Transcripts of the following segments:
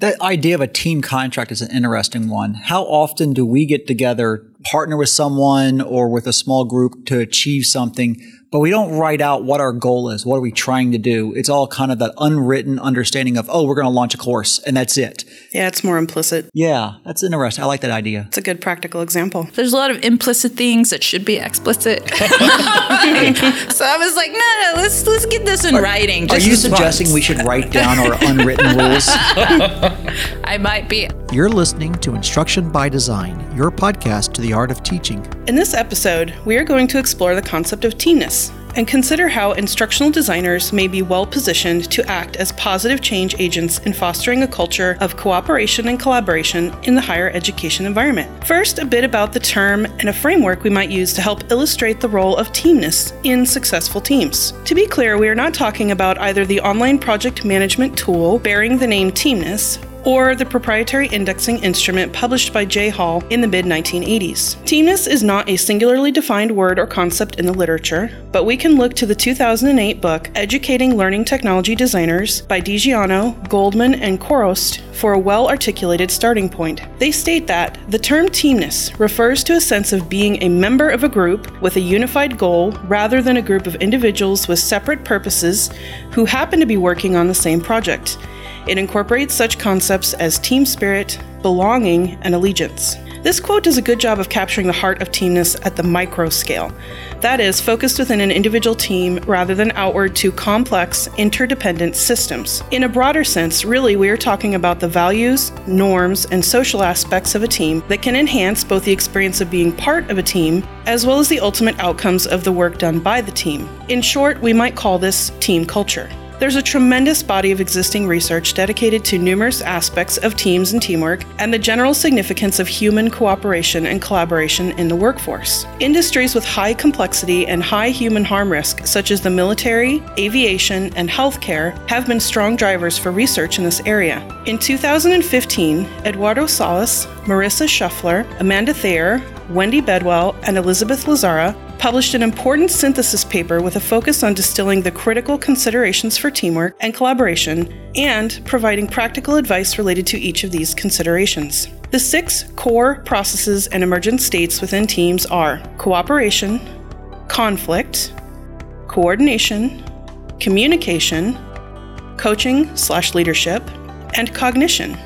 That idea of a team contract is an interesting one. How often do we get together, partner with someone or with a small group to achieve something but we don't write out what our goal is. What are we trying to do? It's all kind of that unwritten understanding of, oh, we're going to launch a course and that's it. Yeah, it's more implicit. Yeah, that's interesting. I like that idea. It's a good practical example. There's a lot of implicit things that should be explicit. so I was like, no, no, let's let's get this in are, writing. Are you suggesting once. we should write down our unwritten rules? I might be. You're listening to Instruction by Design, your podcast to the art of teaching. In this episode, we are going to explore the concept of teamness and consider how instructional designers may be well positioned to act as positive change agents in fostering a culture of cooperation and collaboration in the higher education environment. First, a bit about the term and a framework we might use to help illustrate the role of teamness in successful teams. To be clear, we are not talking about either the online project management tool bearing the name Teamness or the proprietary indexing instrument published by Jay Hall in the mid 1980s. Teamness is not a singularly defined word or concept in the literature, but we can look to the 2008 book Educating Learning Technology Designers by DiGiano, Goldman, and Chorost for a well articulated starting point. They state that the term teamness refers to a sense of being a member of a group with a unified goal rather than a group of individuals with separate purposes who happen to be working on the same project. It incorporates such concepts as team spirit, belonging, and allegiance. This quote does a good job of capturing the heart of teamness at the micro scale. That is, focused within an individual team rather than outward to complex, interdependent systems. In a broader sense, really, we are talking about the values, norms, and social aspects of a team that can enhance both the experience of being part of a team as well as the ultimate outcomes of the work done by the team. In short, we might call this team culture. There's a tremendous body of existing research dedicated to numerous aspects of teams and teamwork and the general significance of human cooperation and collaboration in the workforce. Industries with high complexity and high human harm risk, such as the military, aviation, and healthcare, have been strong drivers for research in this area. In 2015, Eduardo Salas, Marissa Shuffler, Amanda Thayer, Wendy Bedwell, and Elizabeth Lazzara published an important synthesis paper with a focus on distilling the critical considerations for teamwork and collaboration and providing practical advice related to each of these considerations. The six core processes and emergent states within teams are cooperation, conflict, coordination, communication, coaching slash leadership, and cognition.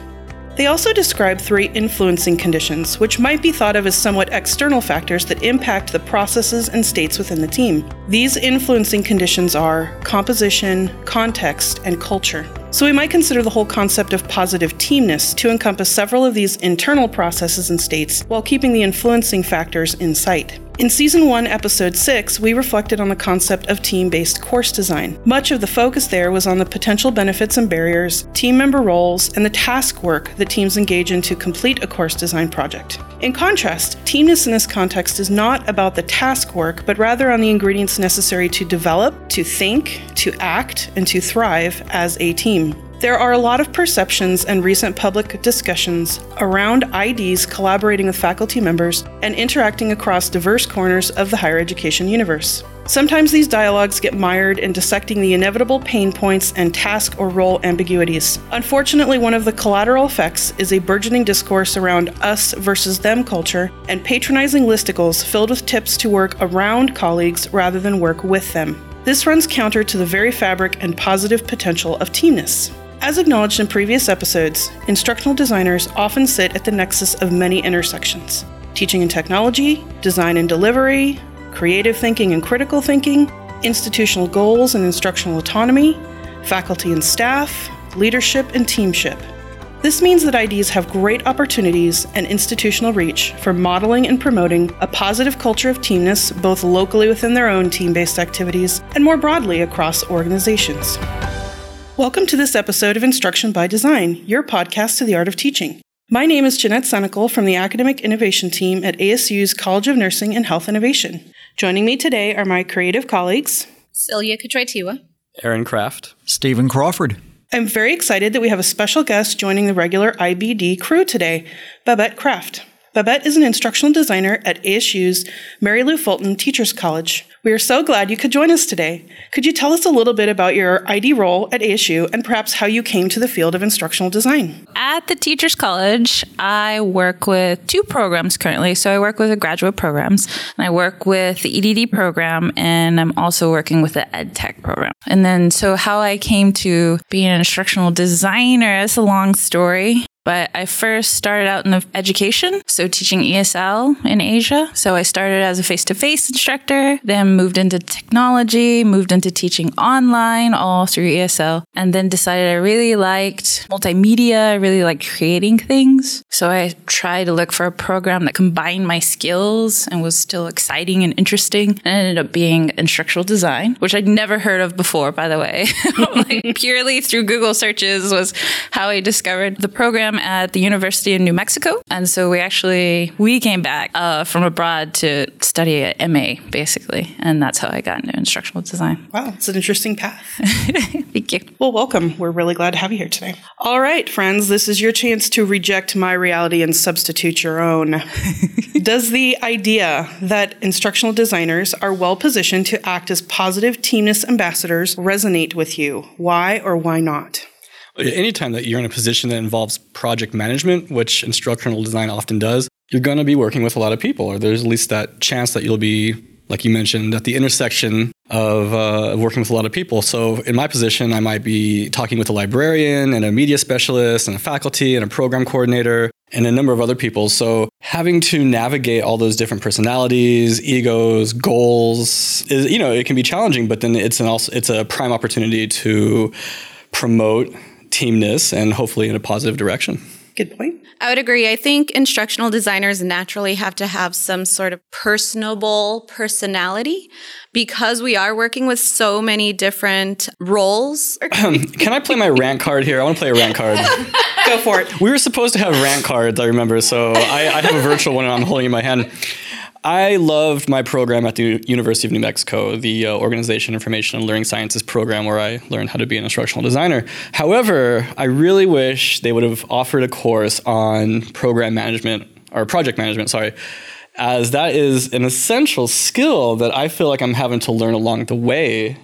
They also describe three influencing conditions, which might be thought of as somewhat external factors that impact the processes and states within the team. These influencing conditions are composition, context, and culture. So we might consider the whole concept of positive teamness to encompass several of these internal processes and states while keeping the influencing factors in sight. In Season 1, Episode 6, we reflected on the concept of team based course design. Much of the focus there was on the potential benefits and barriers, team member roles, and the task work that teams engage in to complete a course design project. In contrast, teamness in this context is not about the task work, but rather on the ingredients necessary to develop, to think, to act, and to thrive as a team. There are a lot of perceptions and recent public discussions around IDs collaborating with faculty members and interacting across diverse corners of the higher education universe. Sometimes these dialogues get mired in dissecting the inevitable pain points and task or role ambiguities. Unfortunately, one of the collateral effects is a burgeoning discourse around us versus them culture and patronizing listicles filled with tips to work around colleagues rather than work with them. This runs counter to the very fabric and positive potential of teamness. As acknowledged in previous episodes, instructional designers often sit at the nexus of many intersections teaching and technology, design and delivery, creative thinking and critical thinking, institutional goals and instructional autonomy, faculty and staff, leadership and teamship. This means that IDs have great opportunities and institutional reach for modeling and promoting a positive culture of teamness both locally within their own team based activities and more broadly across organizations. Welcome to this episode of Instruction by Design, your podcast to the art of teaching. My name is Jeanette Senecal from the Academic Innovation Team at ASU's College of Nursing and Health Innovation. Joining me today are my creative colleagues Celia Katraitiwa, Aaron Kraft, Stephen Crawford. I'm very excited that we have a special guest joining the regular IBD crew today, Babette Kraft. Babette is an instructional designer at ASU's Mary Lou Fulton Teachers College, We are so glad you could join us today. Could you tell us a little bit about your ID role at ASU and perhaps how you came to the field of instructional design? At the Teachers College, I work with two programs currently. So I work with the graduate programs, and I work with the EDD program, and I'm also working with the Ed Tech program. And then, so how I came to be an instructional designer is a long story. But I first started out in education, so teaching ESL in Asia. So I started as a face to face instructor, then moved into technology, moved into teaching online all through ESL, and then decided I really liked multimedia, I really liked creating things. So I tried to look for a program that combined my skills and was still exciting and interesting, and ended up being instructional design, which I'd never heard of before, by the way. like purely through Google searches was how I discovered the program at the University of New Mexico. And so we actually, we came back uh, from abroad to study at MA, basically. And that's how I got into instructional design. Wow, it's an interesting path. Thank you. Well, welcome. We're really glad to have you here today. All right, friends, this is your chance to reject my reality and substitute your own. Does the idea that instructional designers are well positioned to act as positive teamness ambassadors resonate with you? Why or why not? Anytime that you're in a position that involves project management, which instructional design often does, you're going to be working with a lot of people, or there's at least that chance that you'll be, like you mentioned, at the intersection of uh, working with a lot of people. So, in my position, I might be talking with a librarian and a media specialist and a faculty and a program coordinator and a number of other people. So, having to navigate all those different personalities, egos, goals is, you know, it can be challenging, but then it's an also it's a prime opportunity to promote teamness and hopefully in a positive direction. Good point. I would agree. I think instructional designers naturally have to have some sort of personable personality because we are working with so many different roles. Can I play my rant card here? I want to play a rant card. Go for it. We were supposed to have rant cards, I remember. So I, I have a virtual one and I'm holding in my hand. I loved my program at the University of New Mexico, the uh, Organization, Information, and Learning Sciences program, where I learned how to be an instructional designer. However, I really wish they would have offered a course on program management or project management, sorry, as that is an essential skill that I feel like I'm having to learn along the way.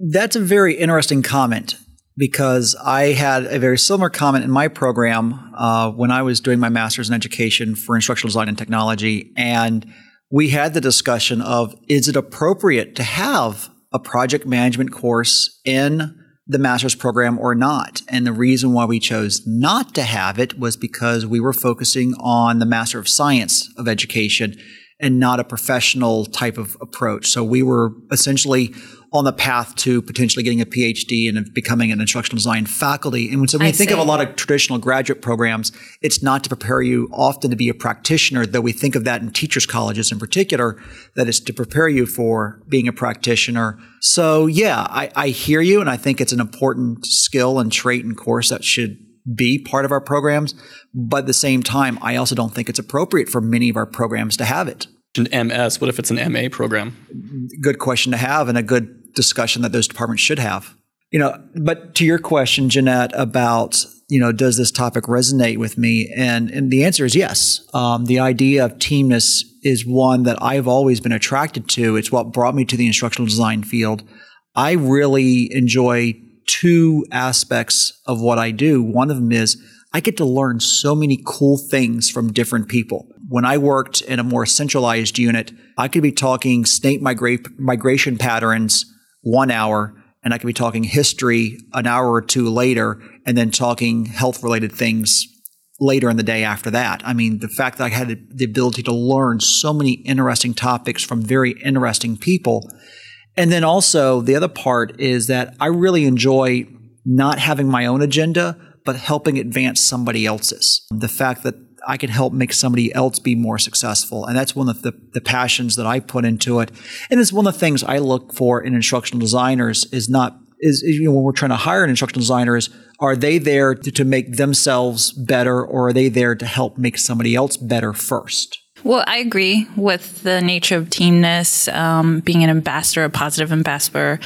That's a very interesting comment because I had a very similar comment in my program uh, when I was doing my master's in education for instructional design and technology. And we had the discussion of is it appropriate to have a project management course in the master's program or not? And the reason why we chose not to have it was because we were focusing on the Master of Science of Education and not a professional type of approach. So we were essentially on the path to potentially getting a PhD and becoming an instructional design faculty. And so when I you think see. of a lot of traditional graduate programs, it's not to prepare you often to be a practitioner, though we think of that in teachers' colleges in particular, that it's to prepare you for being a practitioner. So yeah, I, I hear you, and I think it's an important skill and trait and course that should be part of our programs. But at the same time, I also don't think it's appropriate for many of our programs to have it. An MS, what if it's an MA program? good question to have and a good discussion that those departments should have. You know, but to your question, Jeanette, about you know, does this topic resonate with me? And and the answer is yes. Um, the idea of teamness is one that I've always been attracted to. It's what brought me to the instructional design field. I really enjoy two aspects of what I do. One of them is I get to learn so many cool things from different people. When I worked in a more centralized unit, I could be talking snake migra- migration patterns one hour, and I could be talking history an hour or two later, and then talking health related things later in the day after that. I mean, the fact that I had the ability to learn so many interesting topics from very interesting people. And then also, the other part is that I really enjoy not having my own agenda, but helping advance somebody else's. The fact that I can help make somebody else be more successful. And that's one of the, the passions that I put into it. And it's one of the things I look for in instructional designers is not is you know when we're trying to hire an instructional designer is are they there to, to make themselves better or are they there to help make somebody else better first? Well, I agree with the nature of teamness, um, being an ambassador, a positive ambassador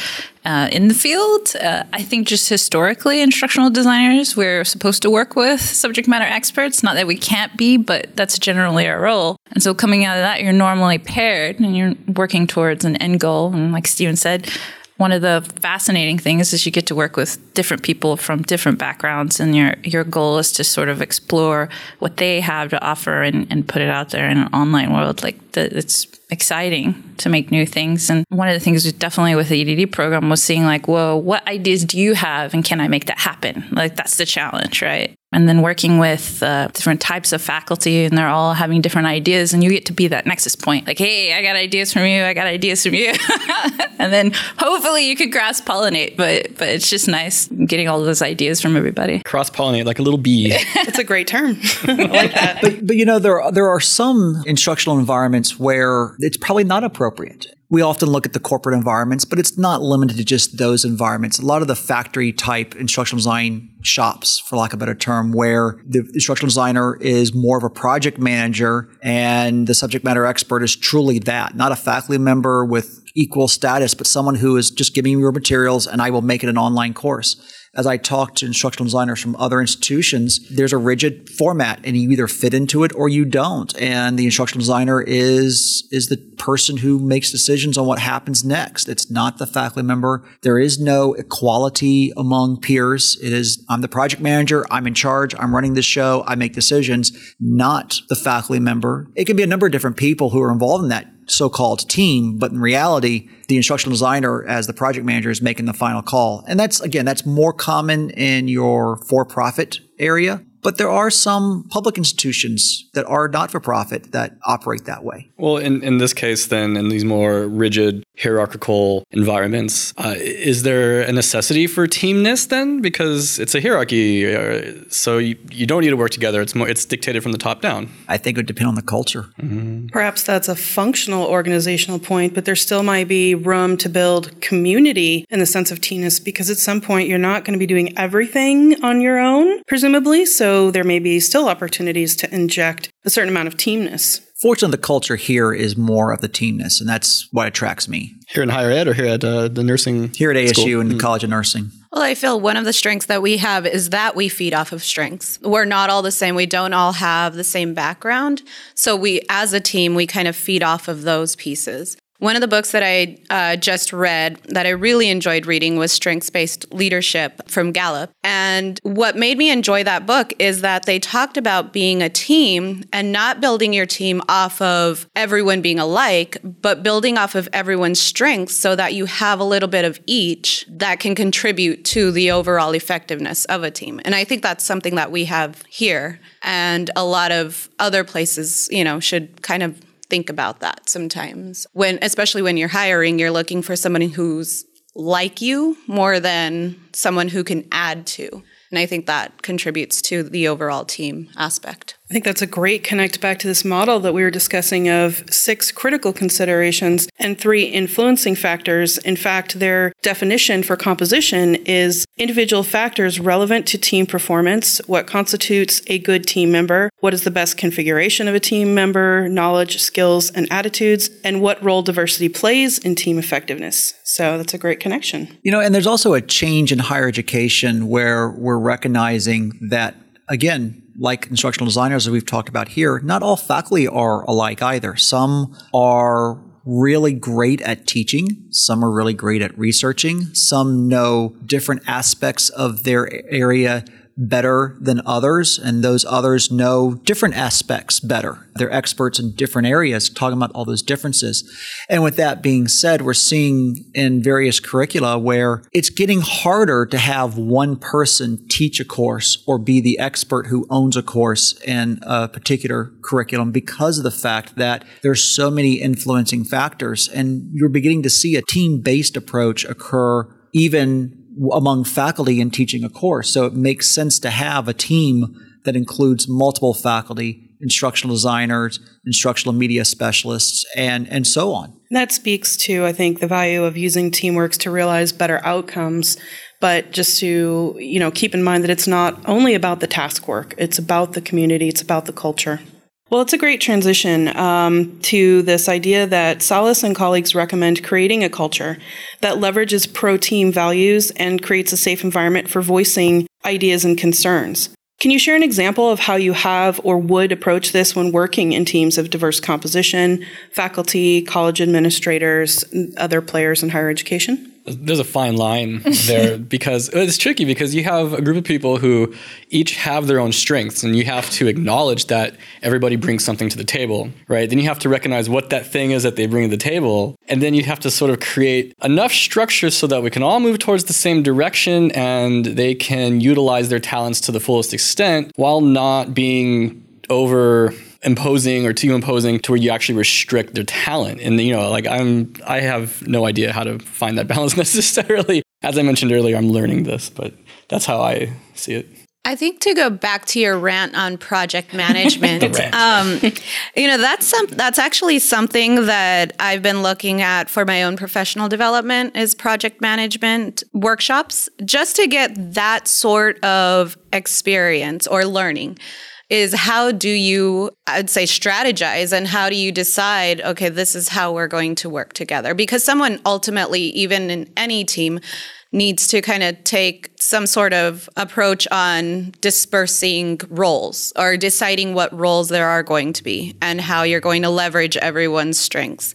uh, in the field. Uh, I think just historically, instructional designers, we're supposed to work with subject matter experts. Not that we can't be, but that's generally our role. And so coming out of that, you're normally paired and you're working towards an end goal. And like Steven said, one of the fascinating things is you get to work with different people from different backgrounds and your your goal is to sort of explore what they have to offer and, and put it out there in an online world. Like the, it's exciting to make new things. And one of the things definitely with the edd program was seeing like whoa what ideas do you have and can i make that happen? Like that's the challenge right and then working with uh, different types of faculty and they're all having different ideas and you get to be that nexus point. Like hey i got ideas from you i got ideas from you. And then hopefully you could cross pollinate but but it's just nice getting all those ideas from everybody. Cross pollinate like a little bee. It's a great term. I like that. But, but you know there are, there are some instructional environments where it's probably not appropriate we often look at the corporate environments, but it's not limited to just those environments. A lot of the factory type instructional design shops, for lack of a better term, where the instructional designer is more of a project manager and the subject matter expert is truly that, not a faculty member with equal status, but someone who is just giving you your materials and I will make it an online course as I talk to instructional designers from other institutions, there's a rigid format and you either fit into it or you don't. And the instructional designer is, is the person who makes decisions on what happens next. It's not the faculty member. There is no equality among peers. It is, I'm the project manager. I'm in charge. I'm running the show. I make decisions, not the faculty member. It can be a number of different people who are involved in that so-called team, but in reality, the instructional designer as the project manager is making the final call. And that's again, that's more common in your for-profit area. But there are some public institutions that are not for profit that operate that way. Well, in, in this case, then, in these more rigid hierarchical environments, uh, is there a necessity for teamness then? Because it's a hierarchy, uh, so you, you don't need to work together. It's more it's dictated from the top down. I think it would depend on the culture. Mm-hmm. Perhaps that's a functional organizational point, but there still might be room to build community in the sense of teamness because at some point you're not going to be doing everything on your own, presumably. So there may be still opportunities to inject a certain amount of teamness. Fortunately, the culture here is more of the teamness, and that's what attracts me. Here in higher ed or here at uh, the nursing? Here at ASU school? and the mm. College of Nursing. Well, I feel one of the strengths that we have is that we feed off of strengths. We're not all the same. We don't all have the same background. So we, as a team, we kind of feed off of those pieces. One of the books that I uh, just read that I really enjoyed reading was Strengths Based Leadership from Gallup. And what made me enjoy that book is that they talked about being a team and not building your team off of everyone being alike, but building off of everyone's strengths so that you have a little bit of each that can contribute to the overall effectiveness of a team. And I think that's something that we have here. And a lot of other places, you know, should kind of think about that sometimes. When especially when you're hiring, you're looking for somebody who's like you more than someone who can add to. And I think that contributes to the overall team aspect. Think that's a great connect back to this model that we were discussing of six critical considerations and three influencing factors. In fact, their definition for composition is individual factors relevant to team performance, what constitutes a good team member, what is the best configuration of a team member, knowledge, skills, and attitudes, and what role diversity plays in team effectiveness. So that's a great connection. You know, and there's also a change in higher education where we're recognizing that, again, like instructional designers, as we've talked about here, not all faculty are alike either. Some are really great at teaching. Some are really great at researching. Some know different aspects of their area better than others, and those others know different aspects better. They're experts in different areas, talking about all those differences. And with that being said, we're seeing in various curricula where it's getting harder to have one person teach a course or be the expert who owns a course in a particular curriculum because of the fact that there's so many influencing factors. And you're beginning to see a team based approach occur even among faculty in teaching a course. So it makes sense to have a team that includes multiple faculty, instructional designers, instructional media specialists, and, and so on. That speaks to, I think, the value of using teamworks to realize better outcomes. But just to, you know, keep in mind that it's not only about the task work, it's about the community, it's about the culture. Well, it's a great transition um, to this idea that Salas and colleagues recommend creating a culture that leverages pro team values and creates a safe environment for voicing ideas and concerns. Can you share an example of how you have or would approach this when working in teams of diverse composition, faculty, college administrators, other players in higher education? There's a fine line there because it's tricky because you have a group of people who each have their own strengths and you have to acknowledge that everybody brings something to the table right? Then you have to recognize what that thing is that they bring to the table and then you have to sort of create enough structure so that we can all move towards the same direction and they can utilize their talents to the fullest extent while not being over imposing or too imposing to where you actually restrict their talent. And you know, like I'm I have no idea how to find that balance necessarily. As I mentioned earlier, I'm learning this, but that's how I see it. I think to go back to your rant on project management, um, you know that's some that's actually something that I've been looking at for my own professional development is project management workshops, just to get that sort of experience or learning is how do you i'd say strategize and how do you decide okay this is how we're going to work together? Because someone ultimately even in any team needs to kind of take some sort of approach on dispersing roles or deciding what roles there are going to be and how you're going to leverage everyone's strengths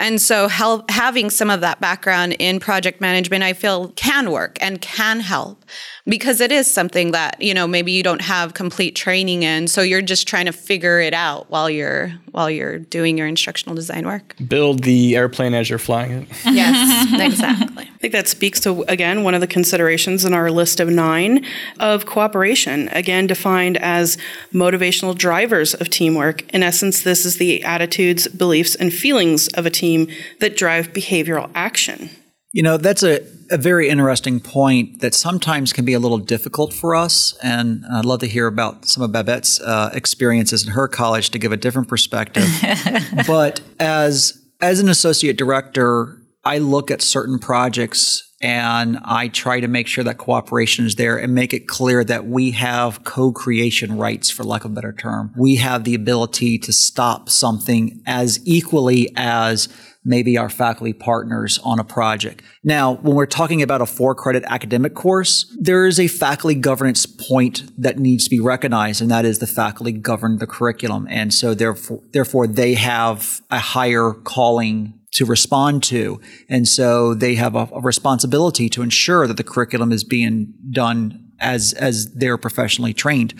and so help, having some of that background in project management, I feel can work and can help because it is something that, you know, maybe you don't have complete training in. So you're just trying to figure it out while you're while you're doing your instructional design work. Build the airplane as you're flying it. Yes, exactly. I think that speaks to again one of the considerations in our list of 9 of cooperation, again defined as motivational drivers of teamwork. In essence, this is the attitudes, beliefs and feelings of a team team that drive behavioral action. You know, that's a, a very interesting point that sometimes can be a little difficult for us. And I'd love to hear about some of Babette's uh, experiences in her college to give a different perspective. but as as an associate director, I look at certain projects and I try to make sure that cooperation is there and make it clear that we have co-creation rights, for lack of a better term. We have the ability to stop something as equally as maybe our faculty partners on a project. Now, when we're talking about a four credit academic course, there is a faculty governance point that needs to be recognized, and that is the faculty govern the curriculum. And so therefore, therefore they have a higher calling to respond to. And so they have a, a, responsibility to ensure that the curriculum is being done as, as they're professionally trained.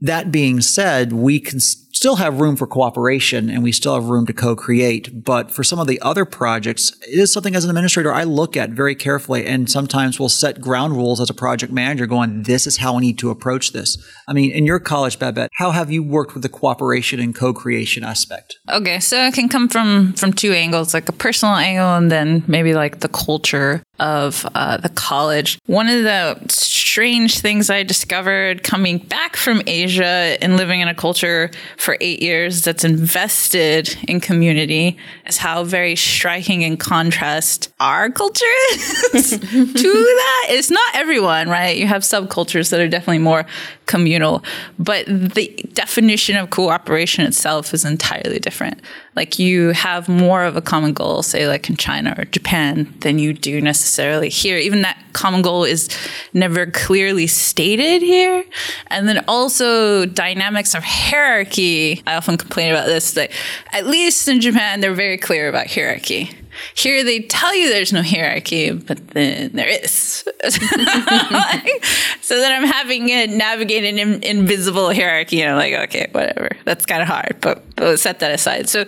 That being said, we can still have room for cooperation and we still have room to co-create. But for some of the other projects, it is something as an administrator I look at very carefully and sometimes we'll set ground rules as a project manager going, this is how we need to approach this. I mean, in your college, Babette, how have you worked with the cooperation and co-creation aspect? Okay, so it can come from from two angles, like a personal angle and then maybe like the culture of uh, the college. One of the strange things I discovered coming back from Asia and living in a culture for eight years that's invested in community is how very striking in contrast our culture is to that. It's not everyone, right? You have subcultures that are definitely more communal, but the definition of cooperation itself is entirely different. Like you have more of a common goal, say like in China or Japan, than you do necessarily here. Even that common goal is never clearly stated here. And then also dynamics of hierarchy. I often complain about this, that at least in Japan, they're very clear about hierarchy. Here they tell you there's no hierarchy, but then there is. so then I'm having to navigate an in- invisible hierarchy, and I'm like, okay, whatever. That's kind of hard, but, but set that aside. So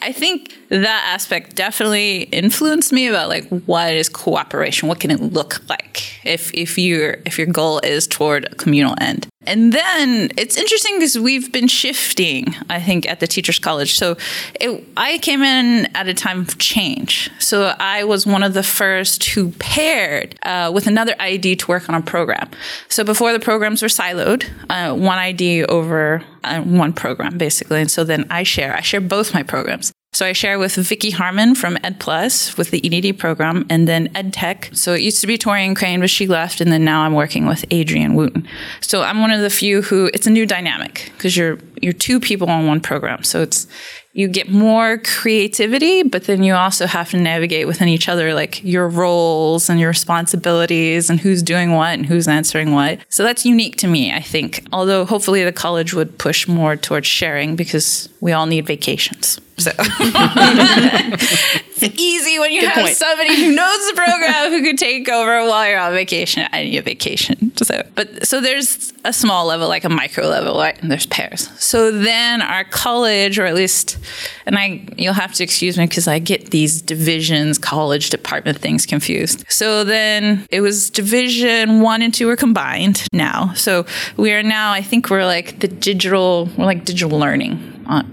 I think that aspect definitely influenced me about like what is cooperation? What can it look like if if your if your goal is toward a communal end? And then it's interesting because we've been shifting, I think, at the Teachers College. So it, I came in at a time of change. So I was one of the first who paired uh, with another ID to work on a program. So before the programs were siloed, uh, one ID over uh, one program, basically. And so then I share, I share both my programs. So I share with Vicky Harmon from Ed Plus with the EDD program and then Ed Tech. So it used to be Torian Crane, but she left. And then now I'm working with Adrian Wooten. So I'm one of the few who it's a new dynamic because you're, you're two people on one program. So it's, you get more creativity, but then you also have to navigate within each other, like your roles and your responsibilities and who's doing what and who's answering what. So that's unique to me, I think. Although hopefully the college would push more towards sharing because we all need vacations. So it's easy when you Good have point. somebody who knows the program who could take over while you're on vacation. I need a vacation. So, but so there's a small level, like a micro level, right? And there's pairs. So then our college, or at least, and I, you'll have to excuse me because I get these divisions, college department things confused. So then it was division one and two are combined now. So we are now, I think we're like the digital, we're like digital learning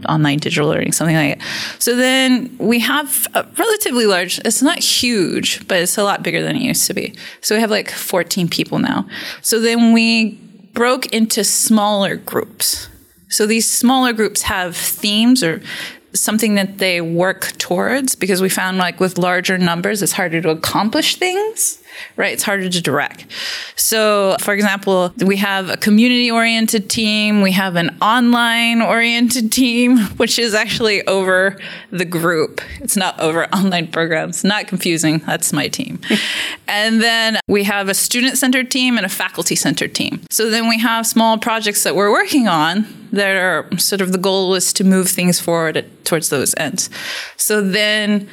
online digital learning, something like it. So then we have a relatively large, it's not huge, but it's a lot bigger than it used to be. So we have like 14 people now. So then we broke into smaller groups. So these smaller groups have themes or something that they work towards because we found like with larger numbers, it's harder to accomplish things right? It's harder to direct. So, for example, we have a community oriented team, we have an online oriented team, which is actually over the group. It's not over online programs. Not confusing. That's my team. and then we have a student centered team and a faculty centered team. So then we have small projects that we're working on that are sort of the goal is to move things forward towards those ends. So then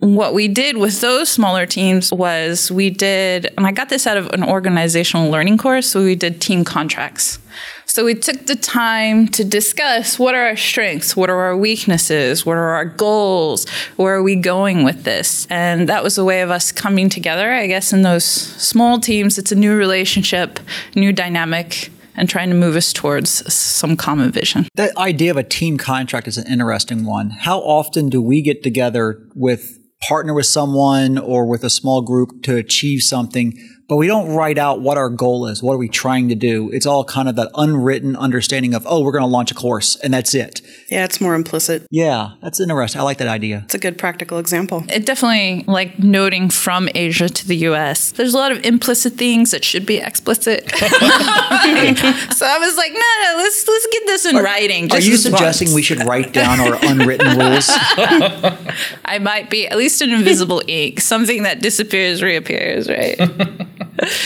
what we did with those smaller teams was we did, and I got this out of an organizational learning course, so we did team contracts. So we took the time to discuss what are our strengths, what are our weaknesses, what are our goals, where are we going with this? And that was a way of us coming together, I guess, in those small teams. It's a new relationship, new dynamic, and trying to move us towards some common vision. That idea of a team contract is an interesting one. How often do we get together with partner with someone or with a small group to achieve something but we don't write out what our goal is. What are we trying to do? It's all kind of that unwritten understanding of, oh, we're going to launch a course and that's it. Yeah, it's more implicit. Yeah, that's interesting. I like that idea. It's a good practical example. It definitely, like noting from Asia to the US, there's a lot of implicit things that should be explicit. so I was like, no, no, let's, let's get this in are, writing. Are you suggesting once. we should write down our unwritten rules? I might be, at least in invisible ink, something that disappears, reappears, right?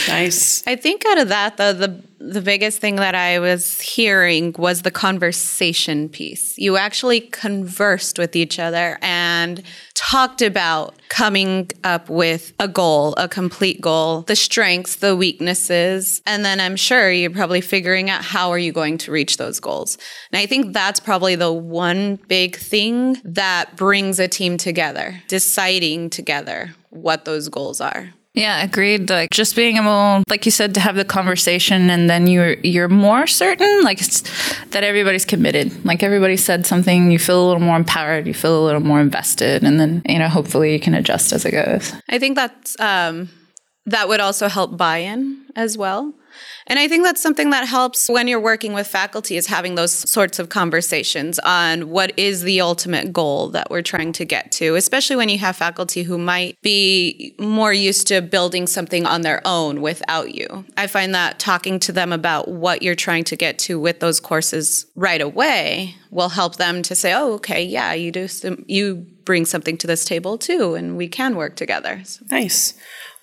nice. I think out of that, though, the the biggest thing that I was hearing was the conversation piece. You actually conversed with each other and talked about coming up with a goal, a complete goal, the strengths, the weaknesses, and then I'm sure you're probably figuring out how are you going to reach those goals. And I think that's probably the one big thing that brings a team together, deciding together what those goals are. Yeah, agreed. Like just being able, like you said, to have the conversation, and then you're you're more certain, like that everybody's committed. Like everybody said something, you feel a little more empowered, you feel a little more invested, and then you know hopefully you can adjust as it goes. I think that's um, that would also help buy-in as well. And I think that's something that helps when you're working with faculty is having those sorts of conversations on what is the ultimate goal that we're trying to get to, especially when you have faculty who might be more used to building something on their own without you. I find that talking to them about what you're trying to get to with those courses right away will help them to say, "Oh, okay, yeah, you do some, you bring something to this table too and we can work together." So. Nice.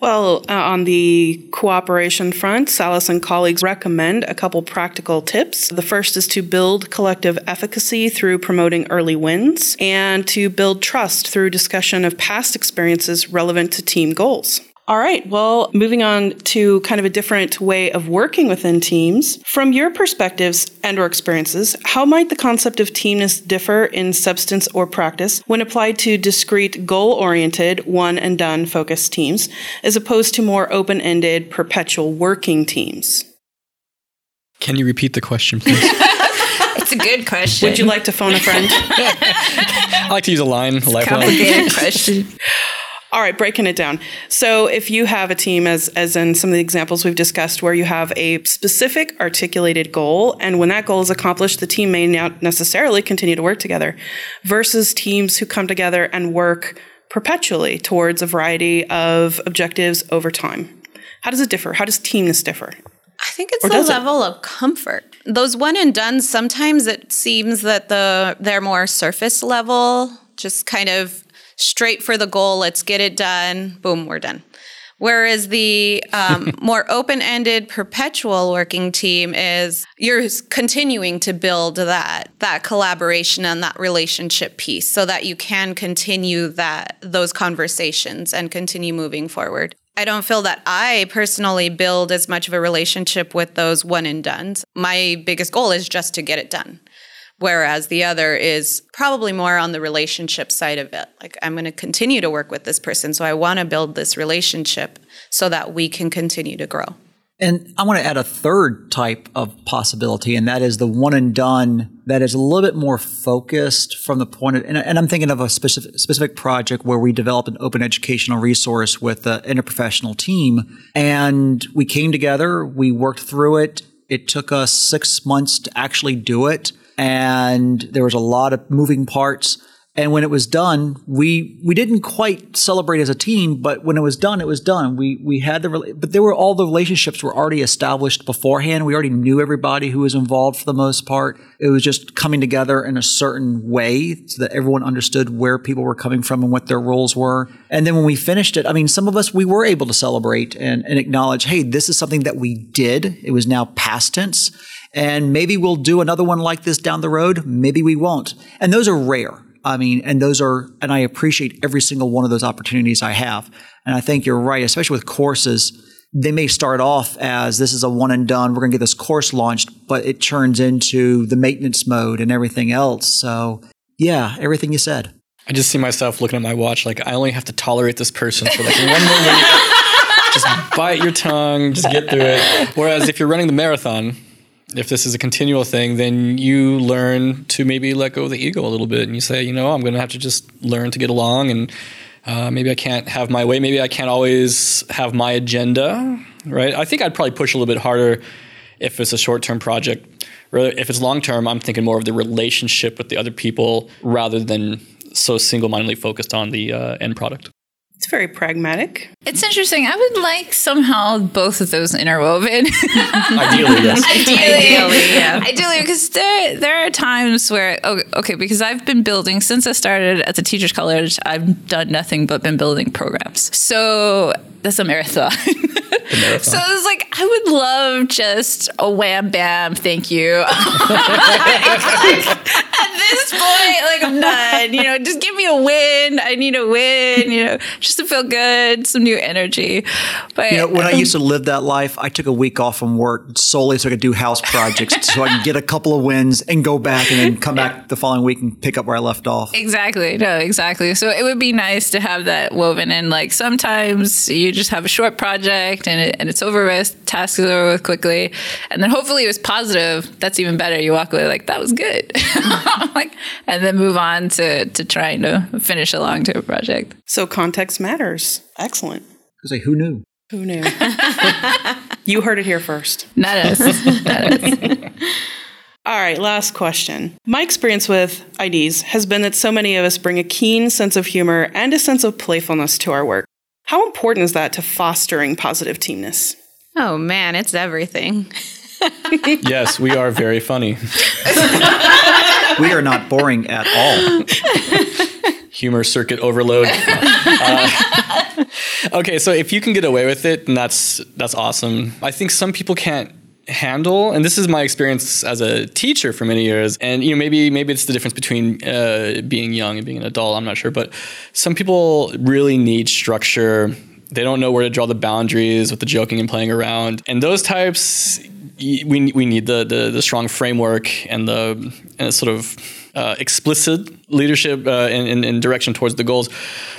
Well, uh, on the cooperation front, Salas and colleagues recommend a couple practical tips. The first is to build collective efficacy through promoting early wins and to build trust through discussion of past experiences relevant to team goals. All right. Well, moving on to kind of a different way of working within teams. From your perspectives and or experiences, how might the concept of teamness differ in substance or practice when applied to discrete goal-oriented, one and done focused teams as opposed to more open-ended, perpetual working teams? Can you repeat the question, please? it's a good question. Would you like to phone a friend? I like to use a line, a lifeline. Complicated question. All right, breaking it down. So if you have a team, as as in some of the examples we've discussed, where you have a specific articulated goal, and when that goal is accomplished, the team may not necessarily continue to work together, versus teams who come together and work perpetually towards a variety of objectives over time. How does it differ? How does teamness differ? I think it's Or the does it? level of comfort. Those one and done, sometimes it seems that the they're more surface level, just kind of straight for the goal. Let's get it done. Boom, we're done. Whereas the um, more open ended, perpetual working team is you're continuing to build that that collaboration and that relationship piece, so that you can continue that those conversations and continue moving forward. I don't feel that I personally build as much of a relationship with those one and dones. My biggest goal is just to get it done. Whereas the other is probably more on the relationship side of it. Like, I'm going to continue to work with this person. So I want to build this relationship so that we can continue to grow. And I want to add a third type of possibility, and that is the one and done that is a little bit more focused from the point of, and, and I'm thinking of a specific, specific project where we developed an open educational resource with an interprofessional team, and we came together, we worked through it. It took us six months to actually do it, and there was a lot of moving parts. And when it was done, we we didn't quite celebrate as a team, but when it was done, it was done. We we had the but there were all the relationships were already established beforehand. We already knew everybody who was involved for the most part. It was just coming together in a certain way so that everyone understood where people were coming from and what their roles were. And then when we finished it, I mean, some of us we were able to celebrate and, and acknowledge, hey, this is something that we did. It was now past tense. And maybe we'll do another one like this down the road. Maybe we won't. And those are rare. I mean, and those are, and I appreciate every single one of those opportunities I have. And I think you're right, especially with courses. They may start off as this is a one and done. We're going to get this course launched, but it turns into the maintenance mode and everything else. So, yeah, everything you said. I just see myself looking at my watch like I only have to tolerate this person for like one more week. Just bite your tongue, just get through it. Whereas if you're running the marathon, if this is a continual thing, then you learn to maybe let go of the ego a little bit, and you say, you know, I'm going to have to just learn to get along, and uh, maybe I can't have my way. Maybe I can't always have my agenda, right? I think I'd probably push a little bit harder if it's a short-term project. Rather, if it's long-term, I'm thinking more of the relationship with the other people rather than so single-mindedly focused on the uh, end product. It's very pragmatic. It's interesting. I would like somehow both of those interwoven. Ideally, yes. Ideally, Ideally, yeah. Ideally, because there there are times where okay, okay, because I've been building since I started at the teachers college. I've done nothing but been building programs. So that's a marathon. So it's like I would love just a wham bam, thank you. Like, at this point, like I'm done. You know, just give me a win. I need a win. You know, just to feel good, some new energy. But You know, when I used to live that life, I took a week off from work solely so I could do house projects so I could get a couple of wins and go back and then come back the following week and pick up where I left off. Exactly. No, exactly. So it would be nice to have that woven in. Like sometimes you just have a short project and, it, and it's over with, tasks are over with quickly. And then hopefully it was positive. That's even better. You walk away like, that was good. like, and then move on to, to trying to finish a long term project. So context matters. Excellent. Because like, who knew? Who knew? you heard it here first. Not us. Not us. All right, last question. My experience with IDs has been that so many of us bring a keen sense of humor and a sense of playfulness to our work. How important is that to fostering positive teamness? Oh man, it's everything. yes, we are very funny. We are not boring at all. Humor circuit overload. Uh, okay, so if you can get away with it, then that's that's awesome. I think some people can't handle and this is my experience as a teacher for many years and you know maybe maybe it's the difference between uh, being young and being an adult i'm not sure but some people really need structure they don't know where to draw the boundaries with the joking and playing around and those types we, we need the, the the strong framework and the and the sort of uh, explicit leadership uh, direction towards the goals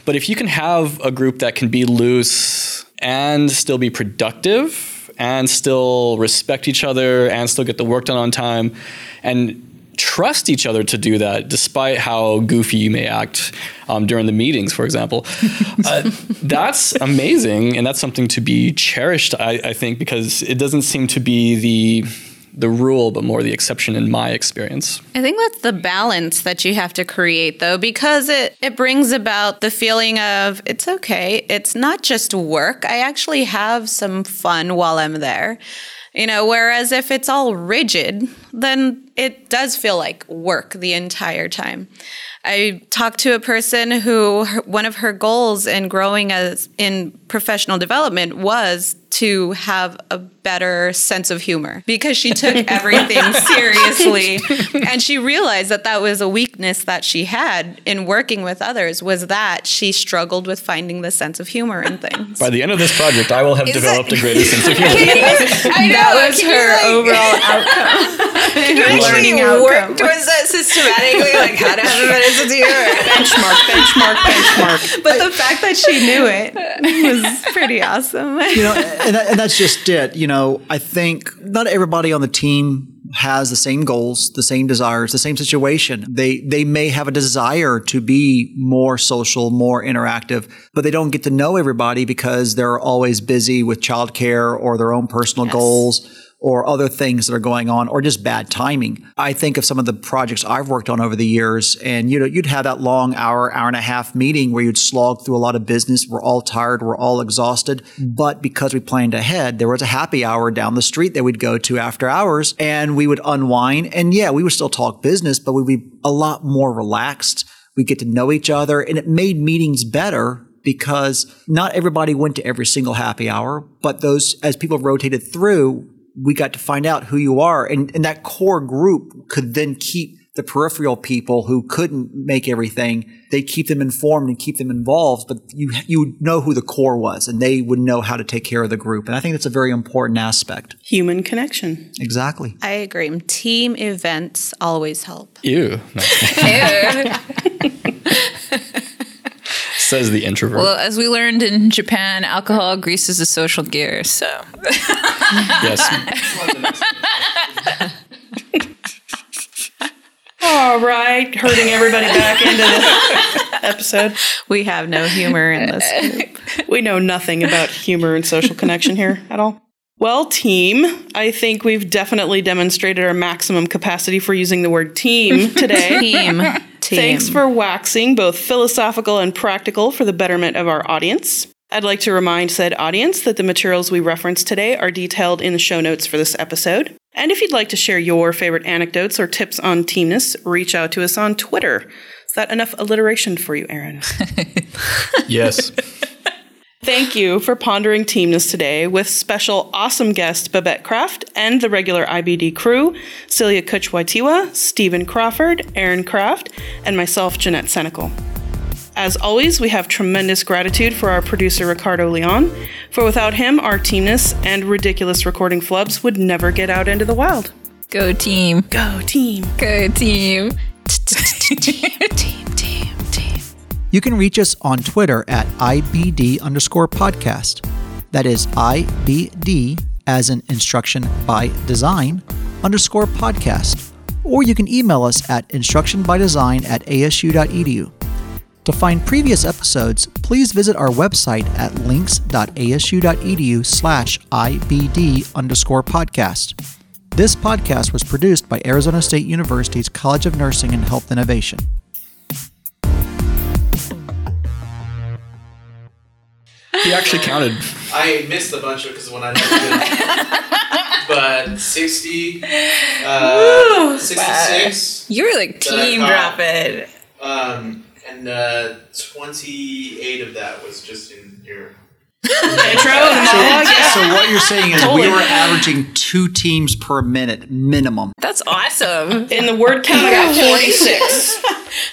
but if you can have a group that can be loose and still be productive and still respect each other and still get the work done on time and trust each other to do that, despite how goofy you may act um, during the meetings, for example. uh, that's amazing, and that's something to be cherished, I, I think, because it doesn't seem to be the the rule, but more the exception in my experience. I think that's the balance that you have to create though, because it, it brings about the feeling of it's okay. It's not just work. I actually have some fun while I'm there. You know, whereas if it's all rigid, then it does feel like work the entire time. I talked to a person who one of her goals in growing as in professional development was to have a better sense of humor because she took everything seriously and she realized that that was a weakness that she had in working with others was that she struggled with finding the sense of humor in things. By the end of this project, I will have Is developed that- a greater sense of humor. I know. that was her like- overall outcome. Can you learning actually work outcome. towards that systematically? Like how to have a better sense of humor? benchmark, benchmark, benchmark. But the fact that she knew it was pretty awesome. you know, and, that, and that's just it. You know, I think not everybody on the team has the same goals, the same desires, the same situation. They they may have a desire to be more social, more interactive, but they don't get to know everybody because they're always busy with childcare or their own personal goals or other things that are going on or just bad timing. I think of some of the projects I've worked on over the years and you know you'd have that long hour hour and a half meeting where you'd slog through a lot of business, we're all tired, we're all exhausted, mm-hmm. but because we planned ahead, there was a happy hour down the street that we'd go to after hours and we would unwind. And yeah, we would still talk business, but we'd be a lot more relaxed. We get to know each other and it made meetings better because not everybody went to every single happy hour, but those as people rotated through, we got to find out who you are. And, and that core group could then keep the peripheral people who couldn't make everything, they keep them informed and keep them involved, but you, you would know who the core was and they would know how to take care of the group. And I think that's a very important aspect. Human connection. Exactly. I agree. Team events always help. Ew. No. Says the introvert. Well, as we learned in Japan, alcohol greases the social gear. So yes. All right, hurting everybody back into this episode. We have no humor in this group. We know nothing about humor and social connection here at all. Well, team, I think we've definitely demonstrated our maximum capacity for using the word team today. Team. Team. Thanks for waxing both philosophical and practical for the betterment of our audience. I'd like to remind said audience that the materials we reference today are detailed in the show notes for this episode. And if you'd like to share your favorite anecdotes or tips on teamness, reach out to us on Twitter. Is that enough alliteration for you, Aaron? Yes. Thank you for pondering teamness today with special awesome guest Babette Kraft and the regular IBD crew, Celia Coochwytewa, Stephen Crawford, Aaron Kraft, and myself, Jeanette Senecal. As always, we have tremendous gratitude for our producer Ricardo Leon, for without him, our teamness and ridiculous recording flubs would never get out into the wild. go team, Go team! go team. You can reach us on Twitter at IBD underscore podcast. That is IBD as in instruction by design underscore podcast. Or you can email us at instructionbydesign at asu.edu. To find previous episodes, please visit our website at links.asu.edu slash IBD underscore podcast. This podcast was produced by Arizona State University's College of Nursing and Health Innovation. He actually counted. I missed a bunch of because when I did, but 60, uh, 66, You were like team dropping. um, and uh, 28 of that was just in your. Intro and monologue. So what you're saying is we were averaging two teams per minute minimum. That's awesome. In the word count, I got 46.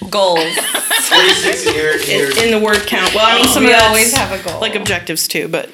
Goals. 46 in your. in in the word count. Well, I mean, some We of that's always have a goal. like objectives too, but